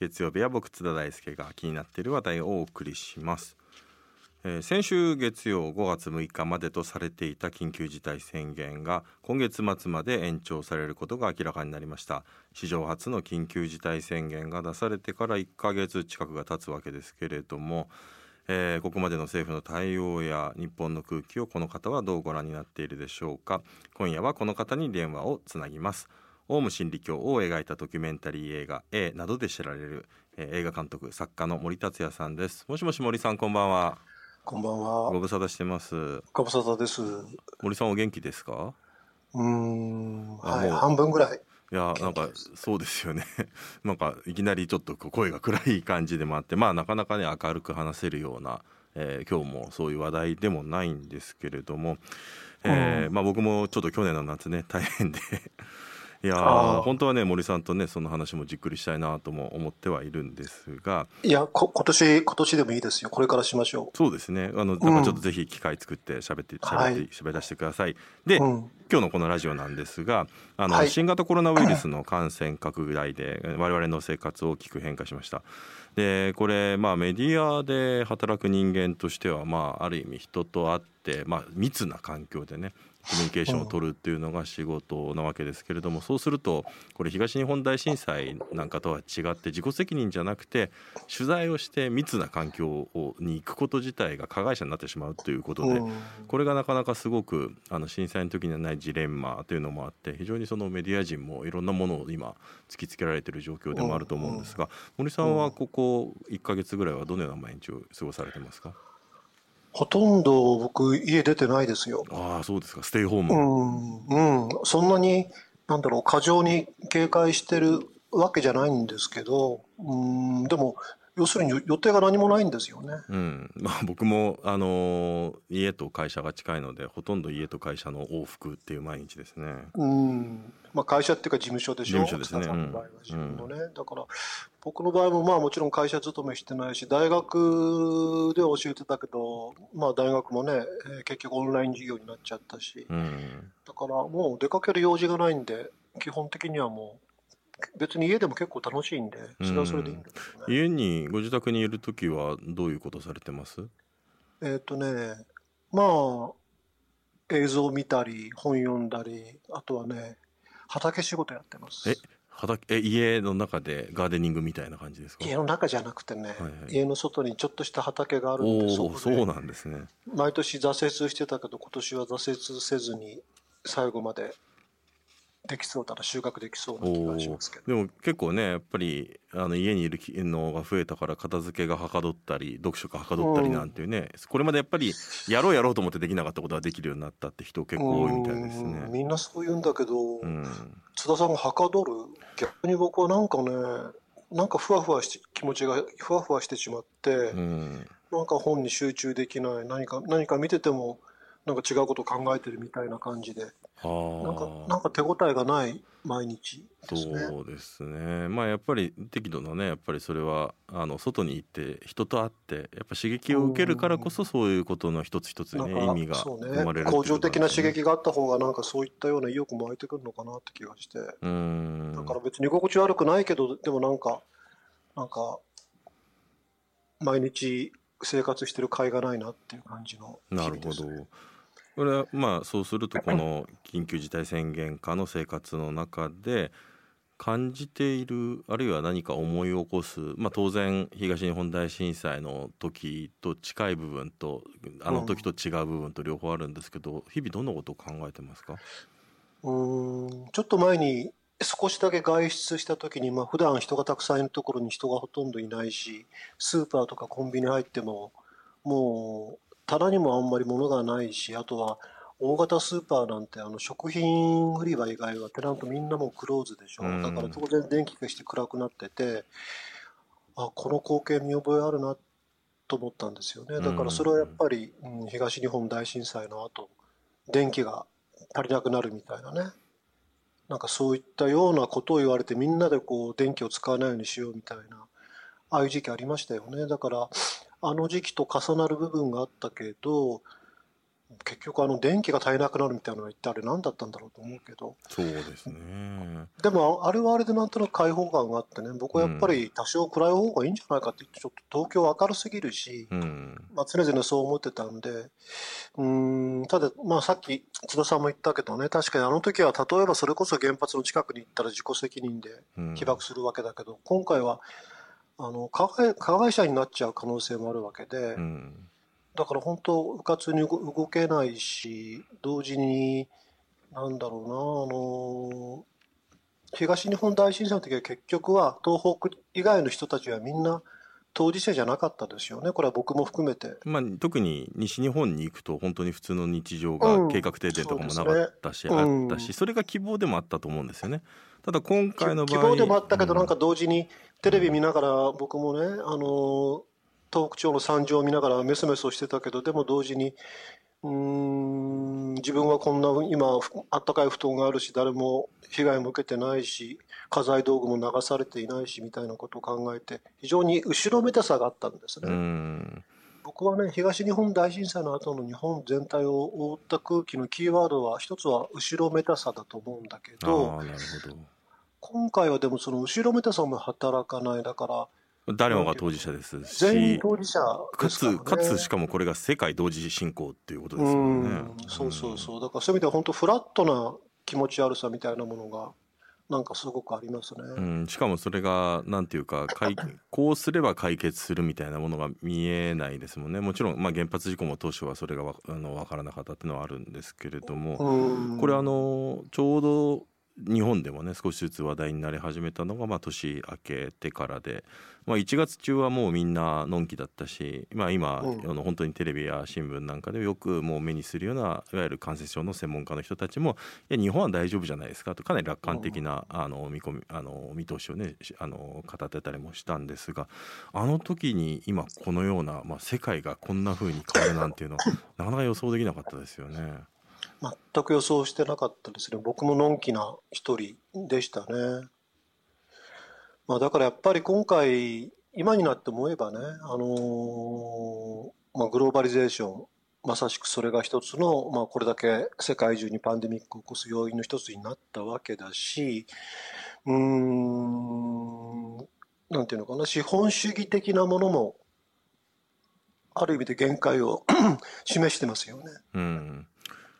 月曜日は僕津田大輔が気になっている話題をお送りします、えー先週月曜5月6日までとされていた緊急事態宣言が今月末まで延長されることが明らかになりました。史上初の緊急事態宣言が出されてから1ヶ月近くが経つわけですけれどもえーここまでの政府の対応や日本の空気をこの方はどうご覧になっているでしょうか。今夜はこの方に電話をつなぎます。オウム真理教を描いたドキュメンタリー映画 A などで知られる、えー映画監督作家の森達也さんです。もしもし森さんこんばんは。こんばんごは。無沙汰してます。ご無沙汰です。森さんお元気ですか？うーん、はい、半分ぐらい。いやなんかそうですよね。なんかいきなりちょっと声が暗い感じでもあってまあなかなかね明るく話せるような、えー今日もそういう話題でもないんですけれども、えーまあ、僕もちょっと去年の夏ね大変で いや本当はね森さんとねその話もじっくりしたいなとも思ってはいるんですがいや、こ今年、今年でもいいですよ。これからしましょそうですねあのなんかちょっとぜひ機会作って喋って喋はいって喋らせてください。で、う。うん。今日のこのラジオなんですがあの、はい新型コロナウイルスの感染拡大で 我々の生活を大きく変化しましたでこれまあメディアで働く人間としてはまあある意味人と会って、まあ、密な環境でねコミュニケーションを取るっていうのが仕事なわけですけれどもそうするとこれ東日本大震災なんかとは違って自己責任じゃなくて取材をして密な環境をに行くこと自体が加害者になってしまうということで、うん。これがなかなかすごくあの震災の時にはないジレンマというのもあって非常にそのメディア人もいろんなものを今突きつけられている状況でもあると思うんですが森さんはここ1ヶ月ぐらいはどのような毎日を過ごされてますか？ほとんど僕、家出てないですよ。ああそうですかステイホーうム、ん、うん。そんなに、なんだろう、過剰に警戒してるわけじゃないんですけど、うん、でも、要するに予定が何もないんですよね。うんまあ、僕も、あのー家と会社が近いのでほとんど家と会社の往復っていう毎日ですね。うん。まあ会社っていうか事務所でしょ？事務所ですね津田さんの場合は自分のね。だから、僕の場合もまあもちろん会社勤めしてないし、大学では教えてたけど、まあ大学もね、えー結局オンライン授業になっちゃったし、うんだからもう出かける用事がないんで、基本的にはもう、別に家でも結構楽しいんで、それはそれでいいんだけどね。家にご自宅にいる時はどういうことされてます？えっ、とね、まあ、映像見たり、本読んだり、あとはね、畑仕事やってます。え畑え家の中でガーデニングみたいな感じですか？家の中じゃなくてね、はいはい。家の外にちょっとした畑があるんで、おおそうなんですね。毎年挫折してたけど、今年は挫折せずに最後までできそうだな、収穫できそうな気おがしますけど。でも結構ねやっぱりあの家にいるのが増えたから片付けがはかどったり読書がはかどったりなんていうね、これまでやっぱりやろうやろうと思ってできなかったことができるようになったって人結構多いみたいですうんね。みんなそう言うんだけど、うん、津田さんがはかどる逆に僕はなんかねなんかふわふわして気持ちがふわふわしてしまって、うん、なんか本に集中できない何か何か見ててもなんか違うこと考えてるみたいな感じで。あなんかあなんか手応えがない毎日ですね。そうですね。まあやっぱり適度なねやっぱりそれはあの外に行って人と会ってやっぱ刺激を受けるからこそそういうことの一つ一つにね意味が生まれるね、向上的な刺が激があった方がなんかそういったような意欲も湧いてくるのかなって気がして。うん。だから別に居心地悪くないけどでもなんかなんか毎日生活してる甲斐がないなっていう感じの日なるほど。これはまあそうするとこの緊急事態宣言下の生活の中で感じているあるいは何か思い起こす、まあ、当然東日本大震災の時と近い部分とあの時と違う部分と両方あるんですけど日々どんなことを考えてますか？うんちょっと前に少しだけ外出した時に、まあ普段人がたくさんいるところに人がほとんどいないしスーパーとかコンビニ入ってももう棚にもあんまり物がないしあとは大型スーパーなんてあの食品売り場以外はテナントみんなもうクローズでしょ。うん。だから当然電気消して暗くなっててあこの光景見覚えあるなと思ったんですよね。だからそれはやっぱり、うん、東日本大震災の後電気が足りなくなるみたいなね。なんかそういったようなことを言われてみんなでこう電気を使わないようにしようみたいなああいう時期ありましたよね。だからあの時期と重なる部分があったけどう結局あの電気が足りなくなるみたいなのは一体あれ何だったんだろうと思うけど。そうですね。でもあれはあれでなんとなく開放感があってね僕はやっぱり多少暗い方がいいんじゃないかって言ってちょっと東京明るすぎるし、うん。まあ、常々そう思ってたんでうんただ、まあ、さっき津田さんも言ったけどね確かにあの時は例えばそれこそ原発の近くに行ったら自己責任でうん。被爆するわけだけど、今回はあの加害加害者になっちゃう可能性もあるわけで。うんだから本当、うかつに動動けないし、同時に、なんだろうな、あの、東日本大震災の時は結局は東北以外の人たちはみんな当事者じゃなかったですよね。これは僕も含めて。まあ、特に西日本に行くと本当に普通の日常うんが計画停電とかもなかったし、そうですねあったしそれが希望でもあったと思うんですよね。ただ今回の希場合望でもあったけど、うんなんか同時にテレビ見ながら僕もね、あの、東北地方の惨状を見ながらメソメソしてたけど、でも同時に、うーん、自分はこんな今、ふあったかい布団があるし、誰も被害も受けてないし、家財道具も流されていないしみたいなことを考えて、非常に後ろめたさがあったんですね。うん僕はね、東日本大震災の後の日本全体を覆った空気のキーワードは、一つは後ろめたさだと思うんだけど、ああなるほど今回はでもその後ろめたさも働かない、だから、誰もが当事者ですし。全員当事者かですかつかつしかもこれが世界同時進行っていうことですうもんね。ん。そうそうそう、だからそういう意味では本当、フラットな気持ち悪さみたいなものが、なんかすごくありますね。うん、しかもそれがなんていうか解こうすれば解決するみたいなものが見えないですもんね。もちろん、まあ、原発事故も当初はそれがわあの分からなかったっていうのはあるんですけれども、うん。これあのちょうど日本でもね少しずつ話題になり始めたのが、まあ、年明けてからで、まあ、1月中はもうみんなのんきだったし、まあ、今、うんあの本当にテレビや新聞なんかでよくもう目にするようないわゆる感染症の専門家の人たちもいや日本は大丈夫じゃないですかとかなり楽観的な、あの見込みあの見通しをねしあの語ってたりもしたんですがあの時に今このような、まあ、世界がこんな風に変わるなんていうのはなかなか予想できなかったですよね。全く予想してなかったですね。僕ものんきな一人でしたね。まあ、だからやっぱり今回、今になって思えばね、あのーまあ、グローバリゼーション、まさしくそれが一つの、まあ、これだけ世界中にパンデミックを起こす要因の一つになったわけだし、うーん、なんていうのかな、資本主義的なものも、ある意味で限界を 示してますよね。うん、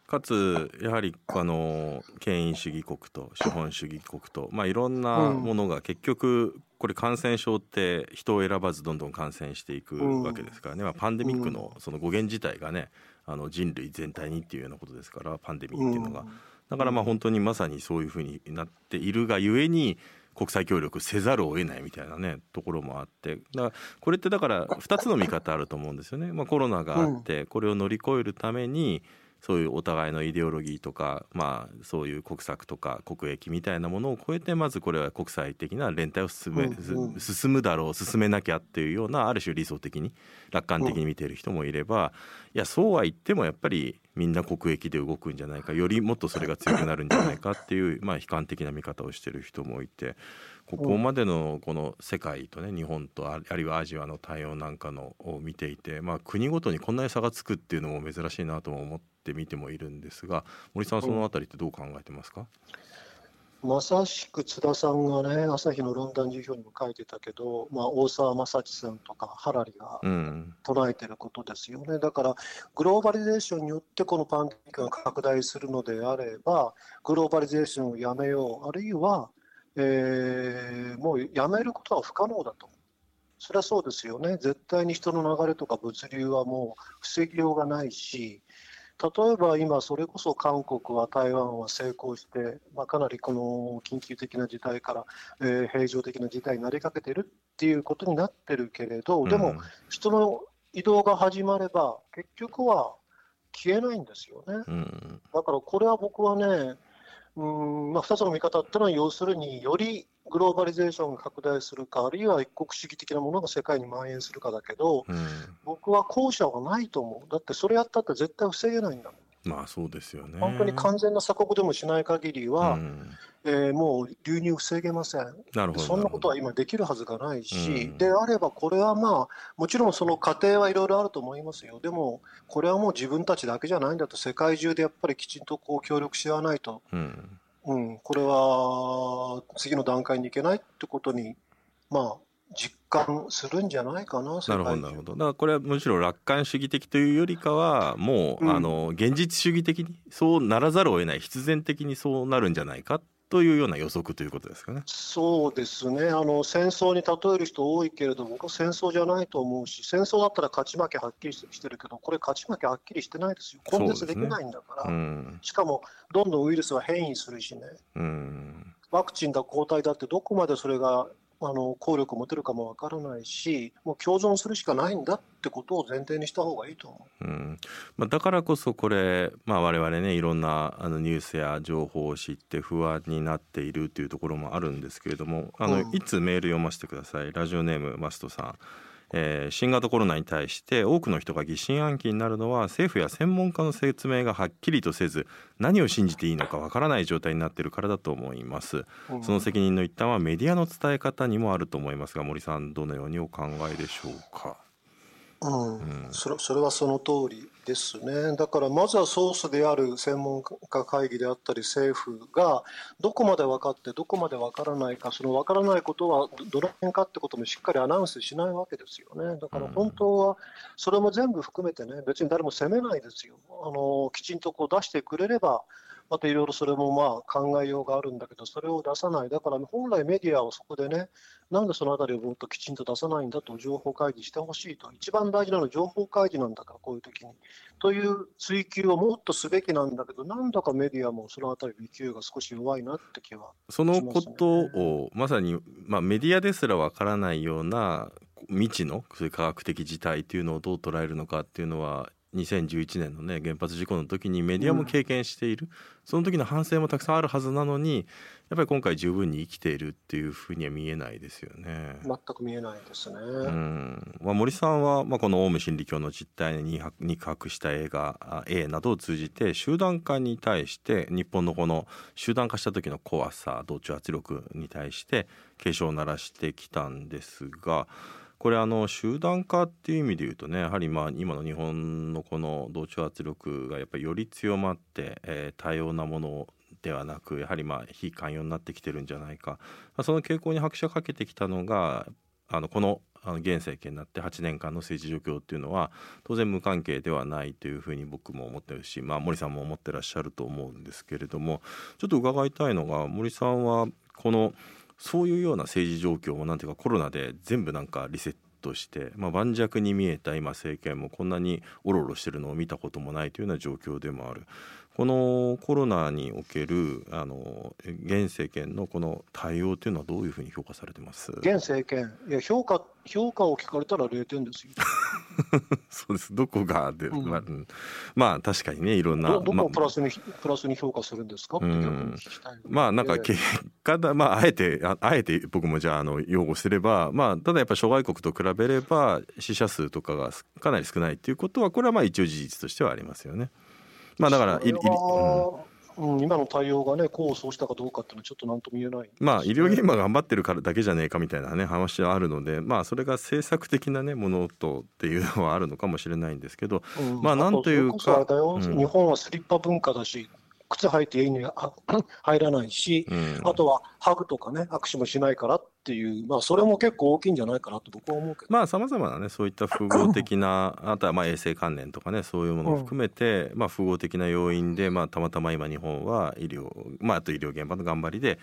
かつやはりあの権威主義国と資本主義国と、まあ、いろんなものが結局これ感染症って人を選ばずどんどん感染していくわけですからね、まあ、パンデミックのその語源自体がねあの人類全体にっていうようなことですからパンデミックっていうのが。だからまあ本当にまさにそういうふうになっているがゆえに国際協力せざるを得ないみたいなねところもあって。だからこれってだから2つの見方あると思うんですよね。まあ、コロナがあってこれを乗り越えるためにそういうお互いのイデオロギーとか、まあ、そういう国策とか国益みたいなものを超えてまずこれは国際的な連帯を進め、進むだろう進めなきゃっていうようなある種理想的に楽観的に見ている人もいれば、いやそうは言ってもやっぱりみんな国益で動くんじゃないかよりもっとそれが強くなるんじゃないかっていう、まあ、悲観的な見方をしてる人もいてここまでのこの世界とね日本とああるいはアジアの対応なんかのを見ていて、まあ、国ごとにこんなに差がつくっていうのも珍しいなとも思って見てもいるんですが森さんはそのあたりってどう考えてますか、まさしく津田さんがね、朝日の論壇授業にも書いてたけど、まあ、大沢正知さんとかハラリがうん唱えてることですよね。だから、グローバリゼーションによってこのパンデミックが拡大するのであれば、グローバリゼーションをやめよう、あるいは、えーもうやめることは不可能だと。それはそうですよね。絶対に人の流れとか物流はもう防ぎようがないし、例えば今、それこそ韓国は台湾は成功して、まあ、かなりこの緊急的な事態から、えー平常的な事態になりかけてるっていうことになってるけれど、でも、人の移動が始まれば、結局は消えないんですよね。うんだからこれは僕はね、うーんまあ、2つの見方っていうのは、要するによりグローバリゼーションが拡大するか、あるいは一国主義的なものが世界に蔓延するかだけど、うん僕は後者はないと思う。だってそれやったって絶対防げないんだもん。まあそうですよね。本当に完全な鎖国でもしない限りは、うんえーもう流入防げません。なるほど。そんなことは今できるはずがないし、うんであればこれはまあ、もちろんその過程はいろいろあると思いますよ。でも、これはもう自分たちだけじゃないんだと、世界中でやっぱりきちんとこう協力し合わないと、うん。うん、これは次の段階に行けないってことに、まあ、実感するんじゃないかな、世なるほどなるほど。だからこれはむしろ楽観主義的というよりかはもう、うんあの現実主義的にそうならざるを得ない必然的にそうなるんじゃないかというような予測ということですかね。そうですねあの、戦争に例える人多いけれど、僕は戦争じゃないと思うし、戦争だったら勝ち負けはっきりしてるけど、これ、勝ち負けはっきりしてないですよ、根絶できないんだから、うん。しかもどんどんウイルスは変異するしね、うん。ワクチンだ、抗体だって、どこまでそれがあの効力を持てるかもわからないし、もう共存するしかないんだってことを前提にした方がいいと思う。うん。まあ、だからこそこれ、まあ、我々ねいろんなあのニュースや情報を知って不安になっているというところもあるんですけれどもあの、うん。いつメール読ませてください。ラジオネームマストさん、えー新型コロナに対して多くの人が疑心暗鬼になるのは政府や専門家の説明がはっきりとせず何を信じていいのかわからない状態になっているからだと思います。うん。その責任の一端はメディアの伝え方にもあると思いますが森さんどのようにお考えでしょうか？うん。それそれはその通りですね、だからまずはソースである専門家会議であったり、政府がどこまで分かって、どこまで分からないか、その分からないことはどどの辺かってこともしっかりアナウンスしないわけですよね、だから本当はそれも全部含めてね、別に誰も責めないですよ、あのきちんとこう出してくれれば、またいろいろそれもまあ考えようがあるんだけど、それを出さない、だから本来メディアはそこでね、なんでそのあたりをもっときちんと出さないんだと情報開示してほしいと、一番大事なのは情報開示なんだから、こういう時に。という追求をもっとすべきなんだけど、なんだかメディアもそのあたりの勢いが少し弱いなって気は。そのことをまさに、まあ、メディアですらわからないような未知の科学的事態というのをどう捉えるのかっていうのは2011年のね原発事故の時にメディアも経験している、その時の反省もたくさんあるはずなのにやっぱり今回十分に生きているっていうふうには見えないですよね。全く見えないですね。うんまあ、森さんは、まあ、このオウム真理教の実態に肉薄した映画あ A などを通じて集団化に対して日本のこの集団化した時の怖さ同調圧力に対して警鐘を鳴らしてきたんですがこれあの集団化っていう意味で言うとねやはりまあ今の日本のこの同調圧力がやっぱりより強まって、えー多様なものではなくやはりまあ非寛容になってきてるんじゃないか、まあ、その傾向に拍車かけてきたのがあのこのあの現政権になって8年間の政治状況っていうのは当然無関係ではないというふうに僕も思ってるし、まあ、森さんも思ってらっしゃると思うんですけれどもちょっと伺いたいのが森さんはこのそういうような政治状況もなんていうかコロナで全部なんかリセットして、まあ、盤石に見えた今政権もこんなにおろおろしてるのを見たこともないというような状況でもある。このコロナにおけるあの現政権のこの対応というのはどういうふうに評価されてます？現政権、いや評価、評価を聞かれたら0点ですよ。そうです。どこがで、うん。まあうん。まあ確かにねいろんなどどこまをプラスに、プラスに評価するんですかって聞きたいまあなんかえまあ、あえてああえて僕もじゃああの擁護すれば、まあ、ただやっぱ諸外国と比べれば死者数とかがすかなり少ないっていうことはこれはまあ一応事実としてはありますよね。まあだからいいうん、今の対応がね、功を奏したかどうかっていうのはちょっとなんとも言えない、まあ医療現場が頑張ってるからだけじゃねえかみたいなね話はあるのでまあそれが政策的なねものとっていうのはあるのかもしれないんですけどうん。まあなんというか日本はスリッパ文化だし、靴履いて家にあ 入らないし、うんあとはハグとかね、握手もしないからっていう、まあ、それも結構大きいんじゃないかなと僕は思うけど。まあさまざまなねそういった複合的な あとはまあ衛生関連とかねそういうものを含めて、まあ複合的な要因で、まあ、たまたま今日本は医療、まあ、あと医療現場の頑張りで、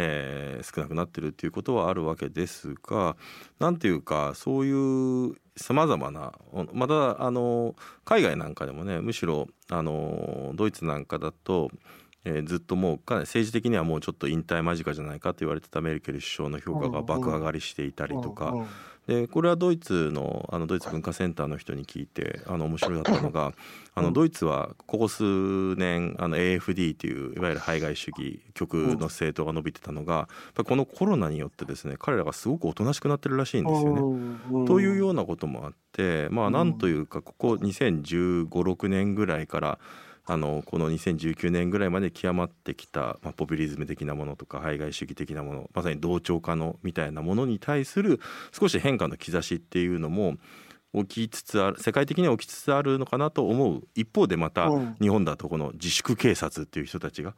えー少なくなってるっていうことはあるわけですが何ていうかそういうさまざまなまたあの海外なんかでもねむしろあのドイツなんかだとえーずっともうかなり政治的にはもうちょっと引退間近じゃないかと言われてたメルケル首相の評価が爆上がりしていたりとか、でこれはドイツのあのドイツ文化センターの人に聞いてあの面白かったのが あのドイツはここ数年あの AFD っていういわゆる排外主義極の政党が伸びてたのがこのコロナによってですね彼らがすごくおとなしくなってるらしいんですよね。うん。というようなこともあってまあなんというかここ2 0 1 5 6年ぐらいからあのこの2019年ぐらいまで極まってきた、まあ、ポピュリズム的なものとか排外主義的なものまさに同調化のみたいなものに対する少し変化の兆しっていうのも起きつつある世界的には起きつつあるのかなと思う。一方でまた日本だとこの自粛警察っていう人たちが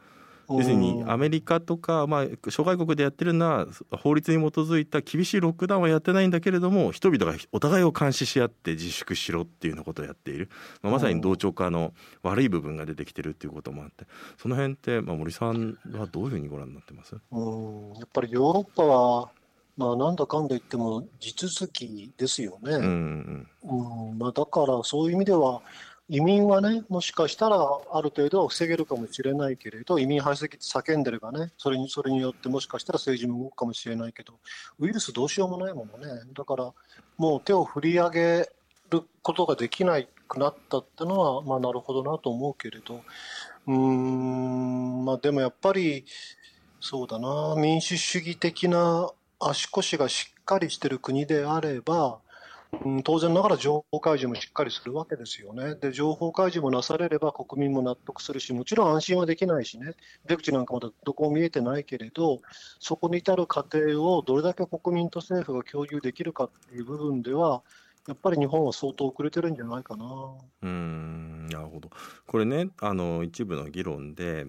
要するにアメリカとか、まあ、諸外国でやってるのは法律に基づいた厳しいロックダウンはやってないんだけれども人々がお互いを監視し合って自粛しろっていうようなことをやっている、まあ、まさに同調化の悪い部分が出てきてるっていうこともあって。その辺って、まあ、森さんはどういうふうにご覧になってます？うんやっぱりヨーロッパはまあ、なんだかんだ言っても地続きですよね。うん、うん、まあ、だからそういう意味では移民はね、もしかしたらある程度は防げるかもしれないけれど、移民排斥って叫んでればね、それにそれによってもしかしたら政治も動くかもしれないけど、ウイルスどうしようもないものね、だからもう手を振り上げることができなくなったってのは、まあ、なるほどなと思うけれど、うん、まあ、でもやっぱり、そうだな、民主主義的な足腰がしっかりしてる国であれば、うん、当然ながら情報開示もしっかりするわけですよね。で、情報開示もなされれば国民も納得するし、もちろん安心はできないしね、出口なんかまだどこも見えてないけれど、そこに至る過程をどれだけ国民と政府が共有できるかっていう部分では、やっぱり日本は相当遅れてるんじゃないかな。うんなるほどこれねあの一部の議論で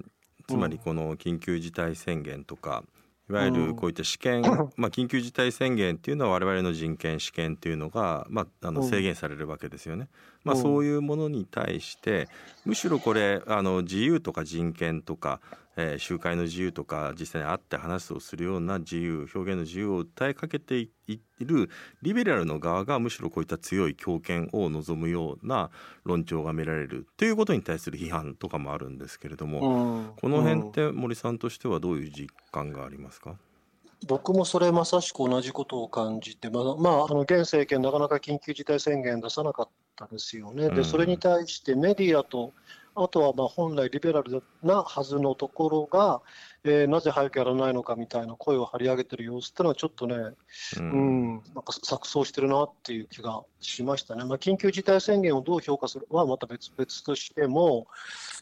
つまりこの緊急事態宣言とか、いわゆるこういった試験、まあ、緊急事態宣言っていうのは我々の人権試験っていうのが、まあ、あの制限されるわけですよね。まあ、そういうものに対してむしろこれあの自由とか人権とか、えー、集会の自由とか実際に会って話をするような自由表現の自由を訴えかけているリベラルの側がむしろこういった強い強権を望むような論調が見られるということに対する批判とかもあるんですけれども、この辺って森さんとしてはどういう実感がありますか？僕もそれまさしく同じことを感じて、まあ、まあ、あの現政権、なかなか緊急事態宣言出さなかったですよね、でそれに対してメディアとあとはまあ本来リベラルなはずのところが、えー、なぜ早くやらないのかみたいな声を張り上げてる様子っていうのはちょっとね、うん、うんなんか錯綜してるなっていう気がしましたね。まあ、緊急事態宣言をどう評価するはまた別々としても、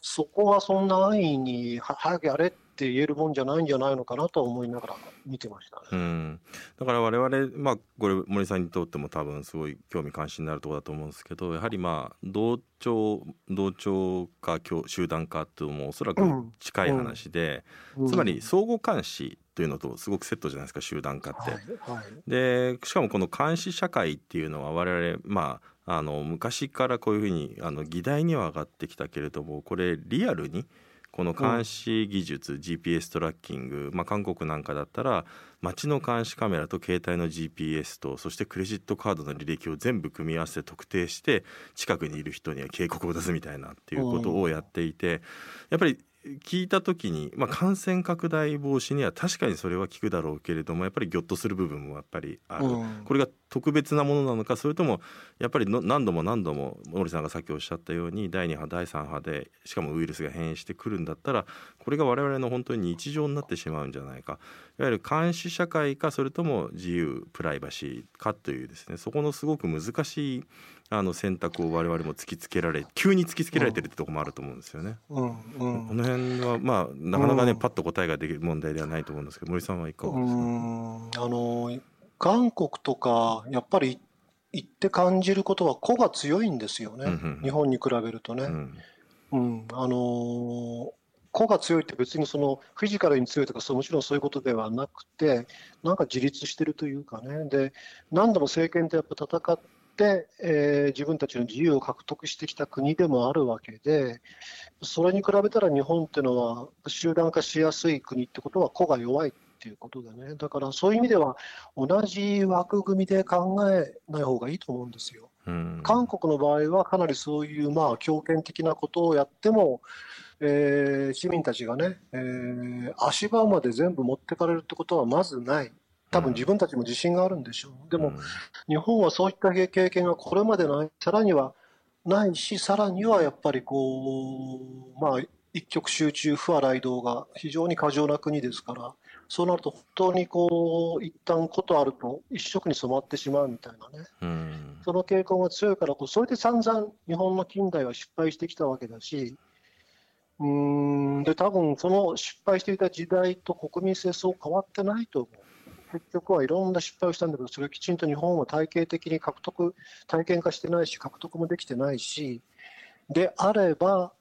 そこはそんな安易に早くやれって言えるもんじゃないんじゃないのかなと思いながら見てましたね。うん、だから我々まあこれ森さんにとっても多分すごい興味関心になるところだと思うんですけどやはりまあ同調同調か集団化っていうのもおそらく近い話で、うん。うん、つまり相互監視というのとすごくセットじゃないですか集団化って。はいはい、でしかもこの監視社会っていうのは我々まああの昔からこういうふうにあの議題には上がってきたけれどもこれリアルにこの監視技術、うん、GPS トラッキング、まあ、韓国なんかだったら街の監視カメラと携帯の GPS とそしてクレジットカードの履歴を全部組み合わせて特定して近くにいる人には警告を出すみたいなっていうことをやっていてやっぱり聞いた時に、まあ、感染拡大防止には確かにそれは効くだろうけれどもやっぱりぎょっとする部分もやっぱりある、うん、これが特別なものなのかそれともやっぱり何度も何度も森さんがさっきおっしゃったように第2波第3波でしかもウイルスが変異してくるんだったらこれが我々の本当に日常になってしまうんじゃないか。いわゆる監視社会かそれとも自由プライバシーかというですねそこのすごく難しいあの選択を我々も突きつけられ急に突きつけられてるってとこもあると思うんですよね。うんうん、この辺はまあなかなかね、うん、パッと答えができる問題ではないと思うんですけど森さんはいかがですか？あの韓国とかやっぱり行って感じることは個が強いんですよね、うんうん、日本に比べるとね。うん、うん、あのー個が強いって別にそのフィジカルに強いとかそうもちろんそういうことではなくてなんか自立してるというかね。で何度も政権とやっぱ戦っ、えー、自分たちの自由を獲得してきた国でもあるわけで、それに比べたら日本っていうのは、集団化しやすい国ってことは、個が弱いっていうことでね、だからそういう意味では、同じ枠組みで考えない方がいいと思うんですよ。韓国の場合は、かなりそういうまあ強権的なことをやっても、えー、市民たちがね、えー、足場まで全部持ってかれるってことはまずない。多分自分たちも自信があるんでしょう。でも、日本はそういった経験がこれまでない、さらにはないし、さらにはやっぱりこう、まあ、一極集中、不和雷道が非常に過剰な国ですから、そうなると本当にこう、一旦ことあると一色に染まってしまうみたいなね。うん、その傾向が強いからこう、それで散々日本の近代は失敗してきたわけだし、うんで多分その失敗していた時代と国民性そう変わってないと思う。結局はいろんな失敗をしたんだけど、それをきちんと日本は体系的に獲得、体験化してないし、獲得もできてないし、であれば、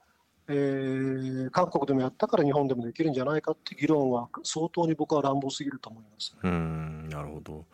えー、韓国でもやったから日本でもできるんじゃないかって議論は相当に僕は乱暴すぎると思います、ね、うんなるほど。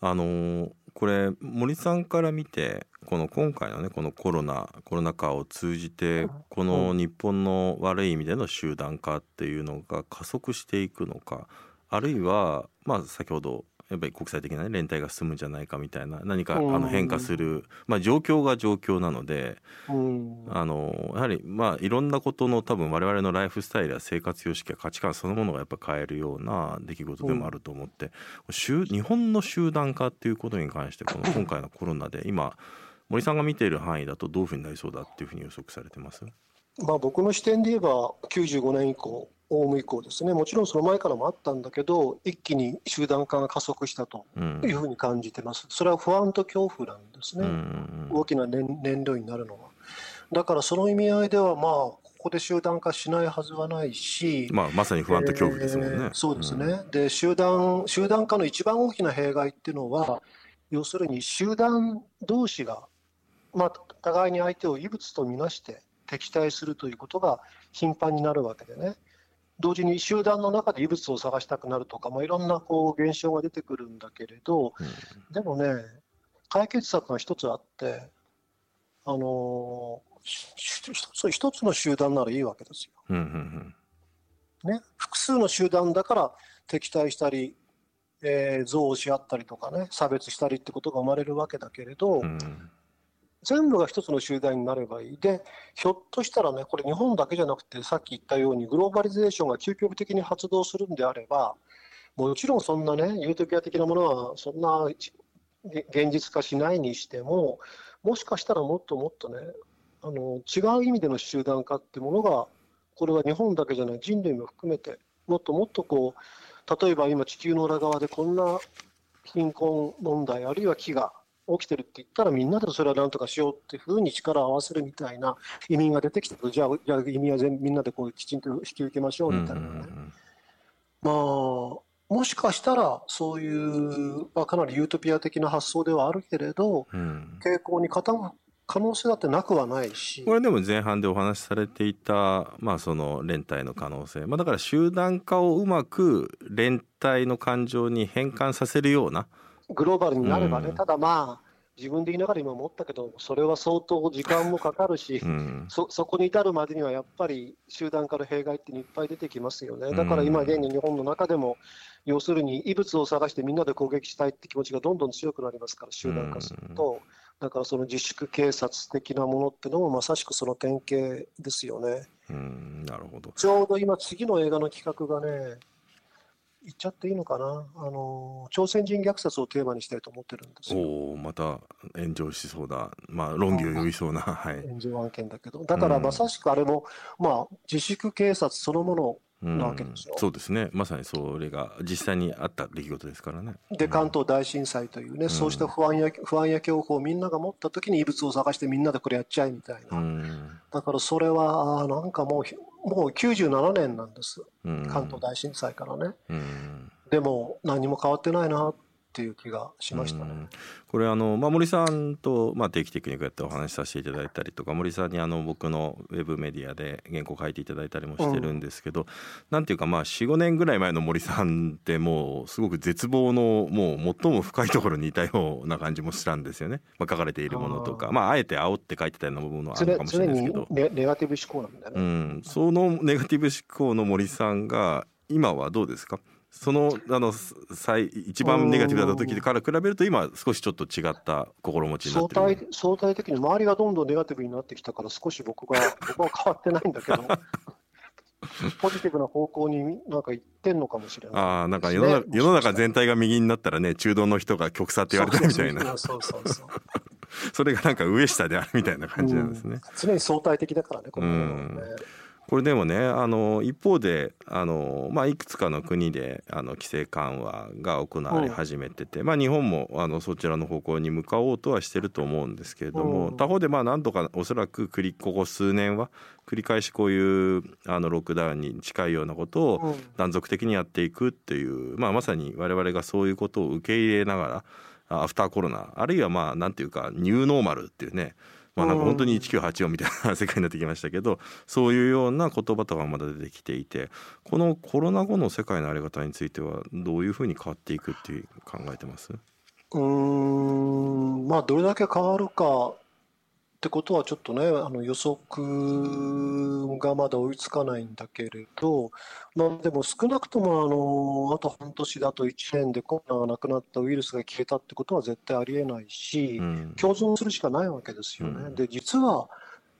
あのこれ森さんから見てこの今回のねこのコロナコロナ禍を通じてこの日本の悪い意味での集団化っていうのが加速していくのかあるいはまあ先ほどやっぱり国際的な、ね、連帯が進むんじゃないかみたいな何かあの変化する、まあ、状況が状況なのであのやはりまあいろんなことの多分我々のライフスタイルや生活様式や価値観そのものがやっぱ変えるような出来事でもあると思って、日本の集団化っていうことに関してこの今回のコロナで今森さんが見ている範囲だとどういうふうになりそうだっていうふうに予測されてます？まあ僕の視点で言えば95年以降オウム以降ですね、もちろんその前からもあったんだけど、一気に集団化が加速したというふうに感じてます、それは不安と恐怖なんですね、大きな燃燃料になるのは。だからその意味合いでは、まあ、ここで集団化しないはずはないし、まあ、まさに不安と恐怖ですもんね。えー、そうですね、うん、で集団集団化の一番大きな弊害っていうのは、要するに集団同士が、まあ、互いに相手を異物とみなして敵対するということが頻繁になるわけでね。同時に集団の中で異物を探したくなるとか、まあ、いろんなこう現象が出てくるんだけれど、うん、でもね、解決策が一つあって、あの一つ一つの集団ならいいわけですよ。うんうんうん、ね、複数の集団だから敵対したり、えー、憎悪し合ったりとかね、差別したりってことが生まれるわけだけれど、うん全部が一つの集団になればいい。で、ひょっとしたらね、これ日本だけじゃなくて、さっき言ったようにグローバリゼーションが究極的に発動するんであれば、もちろんそんなね、ユートピア的なものはそんな現実化しないにしても、もしかしたらもっともっとね、あの違う意味での集団化ってものが、これは日本だけじゃない、人類も含めて、もっともっとこう、例えば今、地球の裏側でこんな貧困問題、あるいは飢餓、起きてるって言ったらみんなでそれはなんとかしようっていうふうに力を合わせるみたいな移民が出てきてじゃあじゃあ移民は全みんなでこうきちんと引き受けましょうみたいな。ね、まあもしかしたらそういう、まあ、かなりユートピア的な発想ではあるけれど、うん、傾向に傾く可能性だってなくはないし。これでも前半でお話しされていた、まあ、その連帯の可能性、まあ、だから集団化をうまく連帯の感情に変換させるようなグローバルになればね、うん、ただまあ、自分で言いながら今思ったけど、それは相当時間もかかるし、うん、そそこに至るまでにはやっぱり集団から弊害っていっぱい出てきますよね。だから今、現に日本の中でも、要するに異物を探してみんなで攻撃したいって気持ちがどんどん強くなりますから、集団化すると。だからその自粛警察的なものってのもまさしくその典型ですよね。うん。なるほど。ちょうど今、次の映画の企画がね、言っちゃっていいのかな、あの朝鮮人虐殺をテーマにしたいと思ってるんですよ。おまた炎上しそうだ、まあ、論議を呼びそうな、はい、炎上案件だけど、だからまさしくあれも、うん、まあ、自粛警察そのものなわけですよ、うん、そうですね、まさにそれが実際にあった出来事ですからね。で、関東大震災というね、うん、そうした不安や不安や恐怖をみんなが持ったときに異物を探してみんなでこれやっちゃえみたいな、うん、だからそれは、なんかもう、もう97年なんです、関東大震災からね。でも、何も変わってないなっっていう気がしましたね。これあの、まあ、森さんと、まあ、定期的にこうやってお話しさせていただいたりとか森さんにあの僕のウェブメディアで原稿書いていただいたりもしてるんですけど、うん、なんていうかまあ45年ぐらい前の森さんってもうすごく絶望のもう最も深いところにいたような感じもしたんですよね、まあ、書かれているものとかまああえて煽って書いてたような部分はあるかもしれないですけどネネガティブ思考なんだね、うん、そのネガティブ思考の森さんが今はどうですかそのあの最一番ネガティブだった時から比べると今少しちょっと違った心持ちになってる相対相対的に周りがどんどんネガティブになってきたから少し僕が 僕は変わってないんだけどポジティブな方向になんか行ってんのかもしれない、ね、ああなんか世の中世の中全体が右になったらね中道の人が極左って言われたみたいな。そうそうそう それがなんか上下であるみたいな感じなんですね、常に相対的だからねこの、ね、これでもねあの一方であの、まあ、いくつかの国であの規制緩和が行われ始めてて、うん、まあ、日本もあのそちらの方向に向かおうとはしてると思うんですけれども、うん、他方でまあ何とかおそらく繰りここ数年は繰り返しこういうあのロックダウンに近いようなことを断続的にやっていくっていう、まあ、まさに我々がそういうことを受け入れながらアフターコロナあるいはまあなんていうかニューノーマルっていうねまあ、なんか本当に1984みたいな 世界になってきましたけどそういうような言葉とかまだ出てきていてこのコロナ後の世界の在り方についてはどういうふうに変わっていくって考えてます？うん。まあどれだけ変わるかってことはちょっとね、あの予測がまだ追いつかないんだけれど、まあ、でも少なくともあのあと半年だと1年でコロナがなくなったウイルスが消えたってことは絶対ありえないし、うん、共存するしかないわけですよね。うん、で実は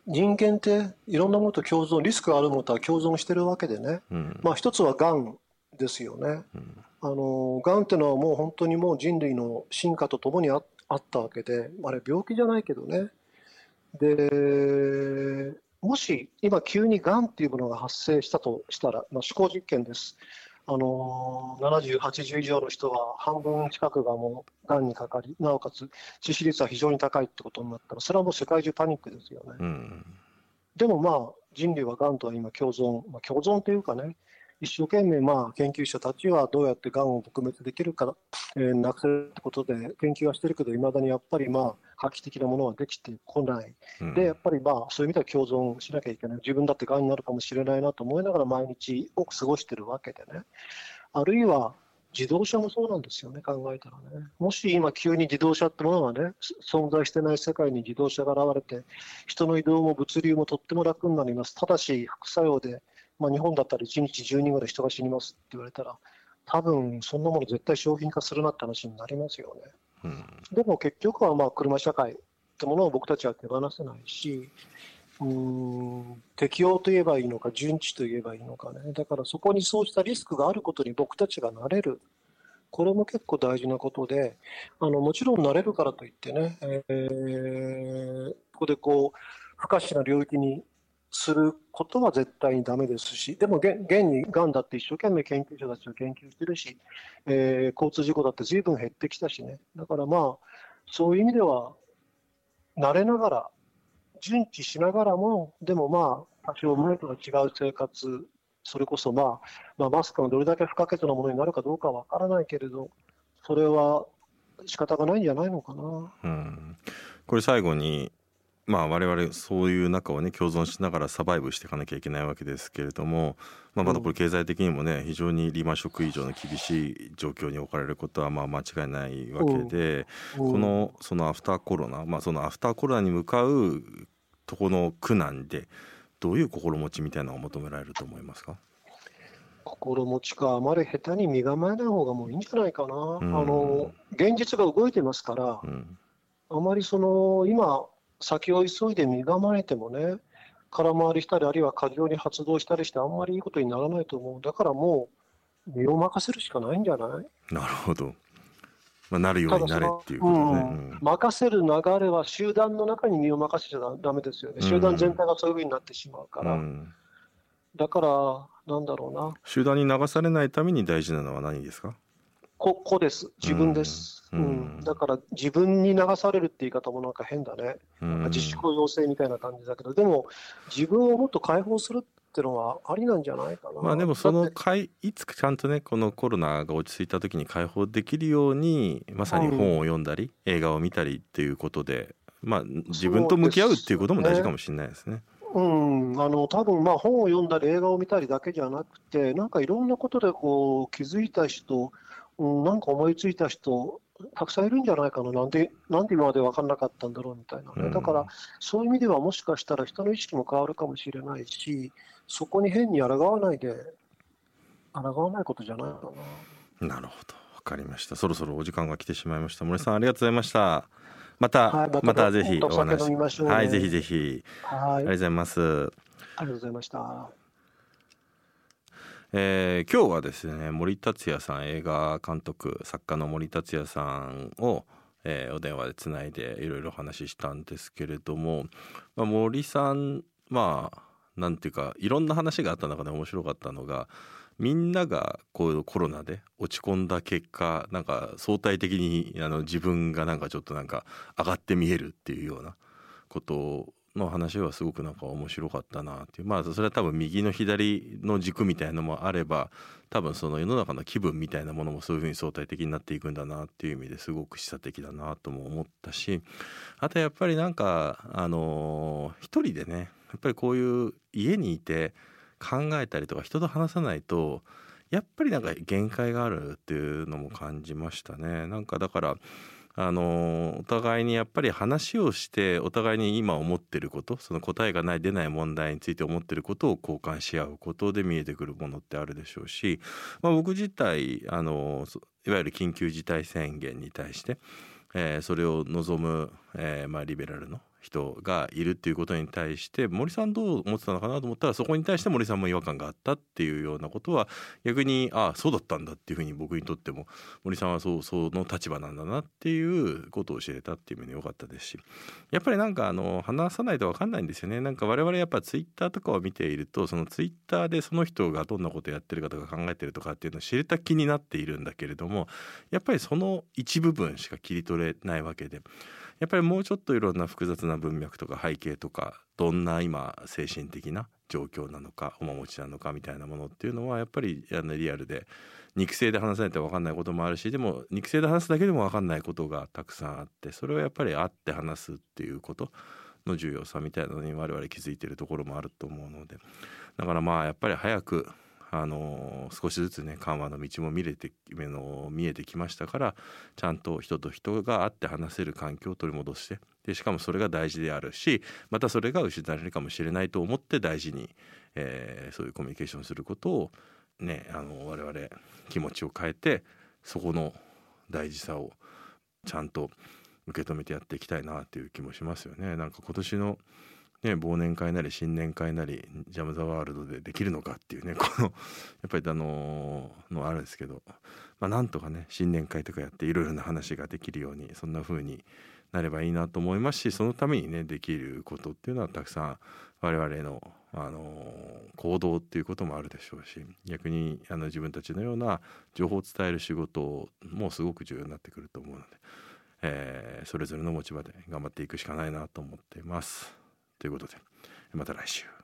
人間っていろんなものと共存リスクがあるものとは共存してるわけでね、うん、まあ一つはがんですよね。あのがんっていうのはもう本当にもう人類の進化とともにああったわけであれ病気じゃないけどねでもし今急にがんっていうものが発生したとしたら、まあ、思考実験です。あの70、80以上の人は半分近くがもうがんにかかり、なおかつ致死率は非常に高いってことになったら、それはもう世界中パニックですよね。うん、でもまあ、人類はがんとは今共存、まあ、共存というかね、一生懸命まあ研究者たちはどうやってがんを撲滅できるか、えー、なくせるってことで研究はしてるけど、いまだにやっぱりまあ画期的なものはできてこない、うん、でやっぱりまあそういう意味では共存しなきゃいけない、自分だってがんになるかもしれないなと思いながら毎日多く過ごしてるわけでね、あるいは自動車もそうなんですよね、考えたらね。もし今、急に自動車ってものがね、存在してない世界に自動車が現れて、人の移動も物流もとっても楽になります。ただし、副作用でまあ、日本だったら1日10人ぐらい人が死にますって言われたら、多分そんなもの絶対商品化するなって話になりますよね。うん、でも結局はまあ車社会ってものを僕たちは手放せないし、うん適応といえばいいのか、順次といえばいいのかね、だからそこにそうしたリスクがあることに僕たちがなれる、これも結構大事なことで、あのもちろんなれるからといってね、えー、ここでこう、不可視な領域にすることは絶対にダメですし、でも現にがんだって一生懸命研究者たちは研究してるし、えー、交通事故だって随分減ってきたしね、だからまあ、そういう意味では、慣れながら、順次しながらも、でもまあ、多少前とは違う生活、それこそ、まあ、まあ、マスクがどれだけ不可欠なものになるかどうかわからないけれど、それは仕方がないんじゃないのかな。うん、これ最後にまあ我々そういう中をね共存しながらサバイブしていかなきゃいけないわけですけれども、まあ、まだこれ経済的にもね非常にリーマンショック以上の厳しい状況に置かれることはまあ間違いないわけでこのそのアフターコロナまあそのアフターコロナに向かうとこの苦難でどういう心持ちみたいなのを求められると思いますか？心持ちかあまり下手に身構えない方がもういいんじゃないかな、うん、あの現実が動いてますから、うん、あまりその今先を急いで身構えてもね、空回りしたり、あるいは過剰に発動したりして、あんまりいいことにならないと思う。だからもう、身を任せるしかないんじゃない？なるほど。まあ、なるようになれっていうことね、うん、任せる流れは集団の中に身を任せちゃだめですよね。集団全体がそういうふうになってしまうから。うん、だから、なんだろうな。集団に流されないために大事なのは何ですか？こ、こです。自分です。うん。うん、だから自分に流されるって言い方もなんか変だね。うん、自粛要請みたいな感じだけど、でも自分をもっと解放するってのはありなんじゃないかな。まあでもそのかいいつかちゃんとねこのコロナが落ち着いた時に解放できるようにまさに本を読んだり、うん、映画を見たりっていうことで、まあ自分と向き合うっていうことも大事かもしれないですね。うん、あの多分まあ本を読んだり映画を見たりだけじゃなくてなんかいろんなことでこう気づいた人うん、なんか思いついた人、たくさんいるんじゃないかな、なんでなんで今まで分からなかったんだろうみたいなね、だからそういう意味ではもしかしたら人の意識も変わるかもしれないし、そこに変に抗わないで、抗わないことじゃないかな。なるほど、分かりました。そろそろお時間が来てしまいました。森さん、ありがとうございました。また、はい、またぜひお話、ね、はい、ぜひぜひ。はい、ありがとうございます。ありがとうございました。えー、今日はですね森達也さん映画監督作家の森達也さんを、えー、お電話でつないでいろいろ話したんですけれども、まあ、森さんまあなんていうかいろんな話があった中で面白かったのがみんながこうコロナで落ち込んだ結果なんか相対的にあの自分がなんかちょっとなんか上がって見えるっていうようなことをの話はすごくなんか面白かったなっていうまあそれは多分右の左の軸みたいなのもあれば多分その世の中の気分みたいなものもそういうふうに相対的になっていくんだなっていう意味ですごく示唆的だなとも思ったしあとやっぱりなんかあの一人でねやっぱりこういう家にいて考えたりとか人と話さないとやっぱりなんか限界があるっていうのも感じましたね。なんかだからあのお互いにやっぱり話をしてお互いに今思ってることその答えがない出ない問題について思ってることを交換し合うことで見えてくるものってあるでしょうし、まあ、僕自体あのいわゆる緊急事態宣言に対して、えー、それを望む、えーまあ、リベラルの人がいるっていうことに対して森さんどう思ってたのかなと思ったらそこに対して森さんも違和感があったっていうようなことは逆にああそうだったんだっていうふうに僕にとっても森さんはそうその立場なんだなっていうことを知れたっていう意味で良かったですしやっぱりなんかあの話さないと分かんないんですよねなんか我々やっぱツイッターとかを見ているとそのツイッターでその人がどんなことやってるかとか考えてるとかっていうのを知れた気になっているんだけれどもやっぱりその一部分しか切り取れないわけで。やっぱりもうちょっといろんな複雑な文脈とか背景とかどんな今精神的な状況なのか面持ちなのかみたいなものっていうのはやっぱりあのリアルで肉声で話さないと分かんないこともあるしでも肉声で話すだけでも分かんないことがたくさんあってそれをやっぱり会って話すっていうことの重要さみたいなのに我々気づいてるところもあると思うので。だからまあやっぱり早くあの少しずつね緩和の道も見れて見えてきましたからちゃんと人と人が会って話せる環境を取り戻してでしかもそれが大事であるしまたそれが失われるかもしれないと思って大事に、えー、そういうコミュニケーションすることをねあの我々気持ちを変えてそこの大事さをちゃんと受け止めてやっていきたいなっていう気もしますよね。なんか今年のね、忘年会なり新年会なりジャム・ザ・ワールドでできるのかっていうね このやっぱりあののあるんですけど、まあ、なんとかね新年会とかやっていろいろな話ができるようにそんな風になればいいなと思いますしそのためにねできることっていうのはたくさん我々の、あの行動っていうこともあるでしょうし逆にあの自分たちのような情報を伝える仕事もすごく重要になってくると思うので、えー、それぞれの持ち場で頑張っていくしかないなと思っています。ということでまた来週。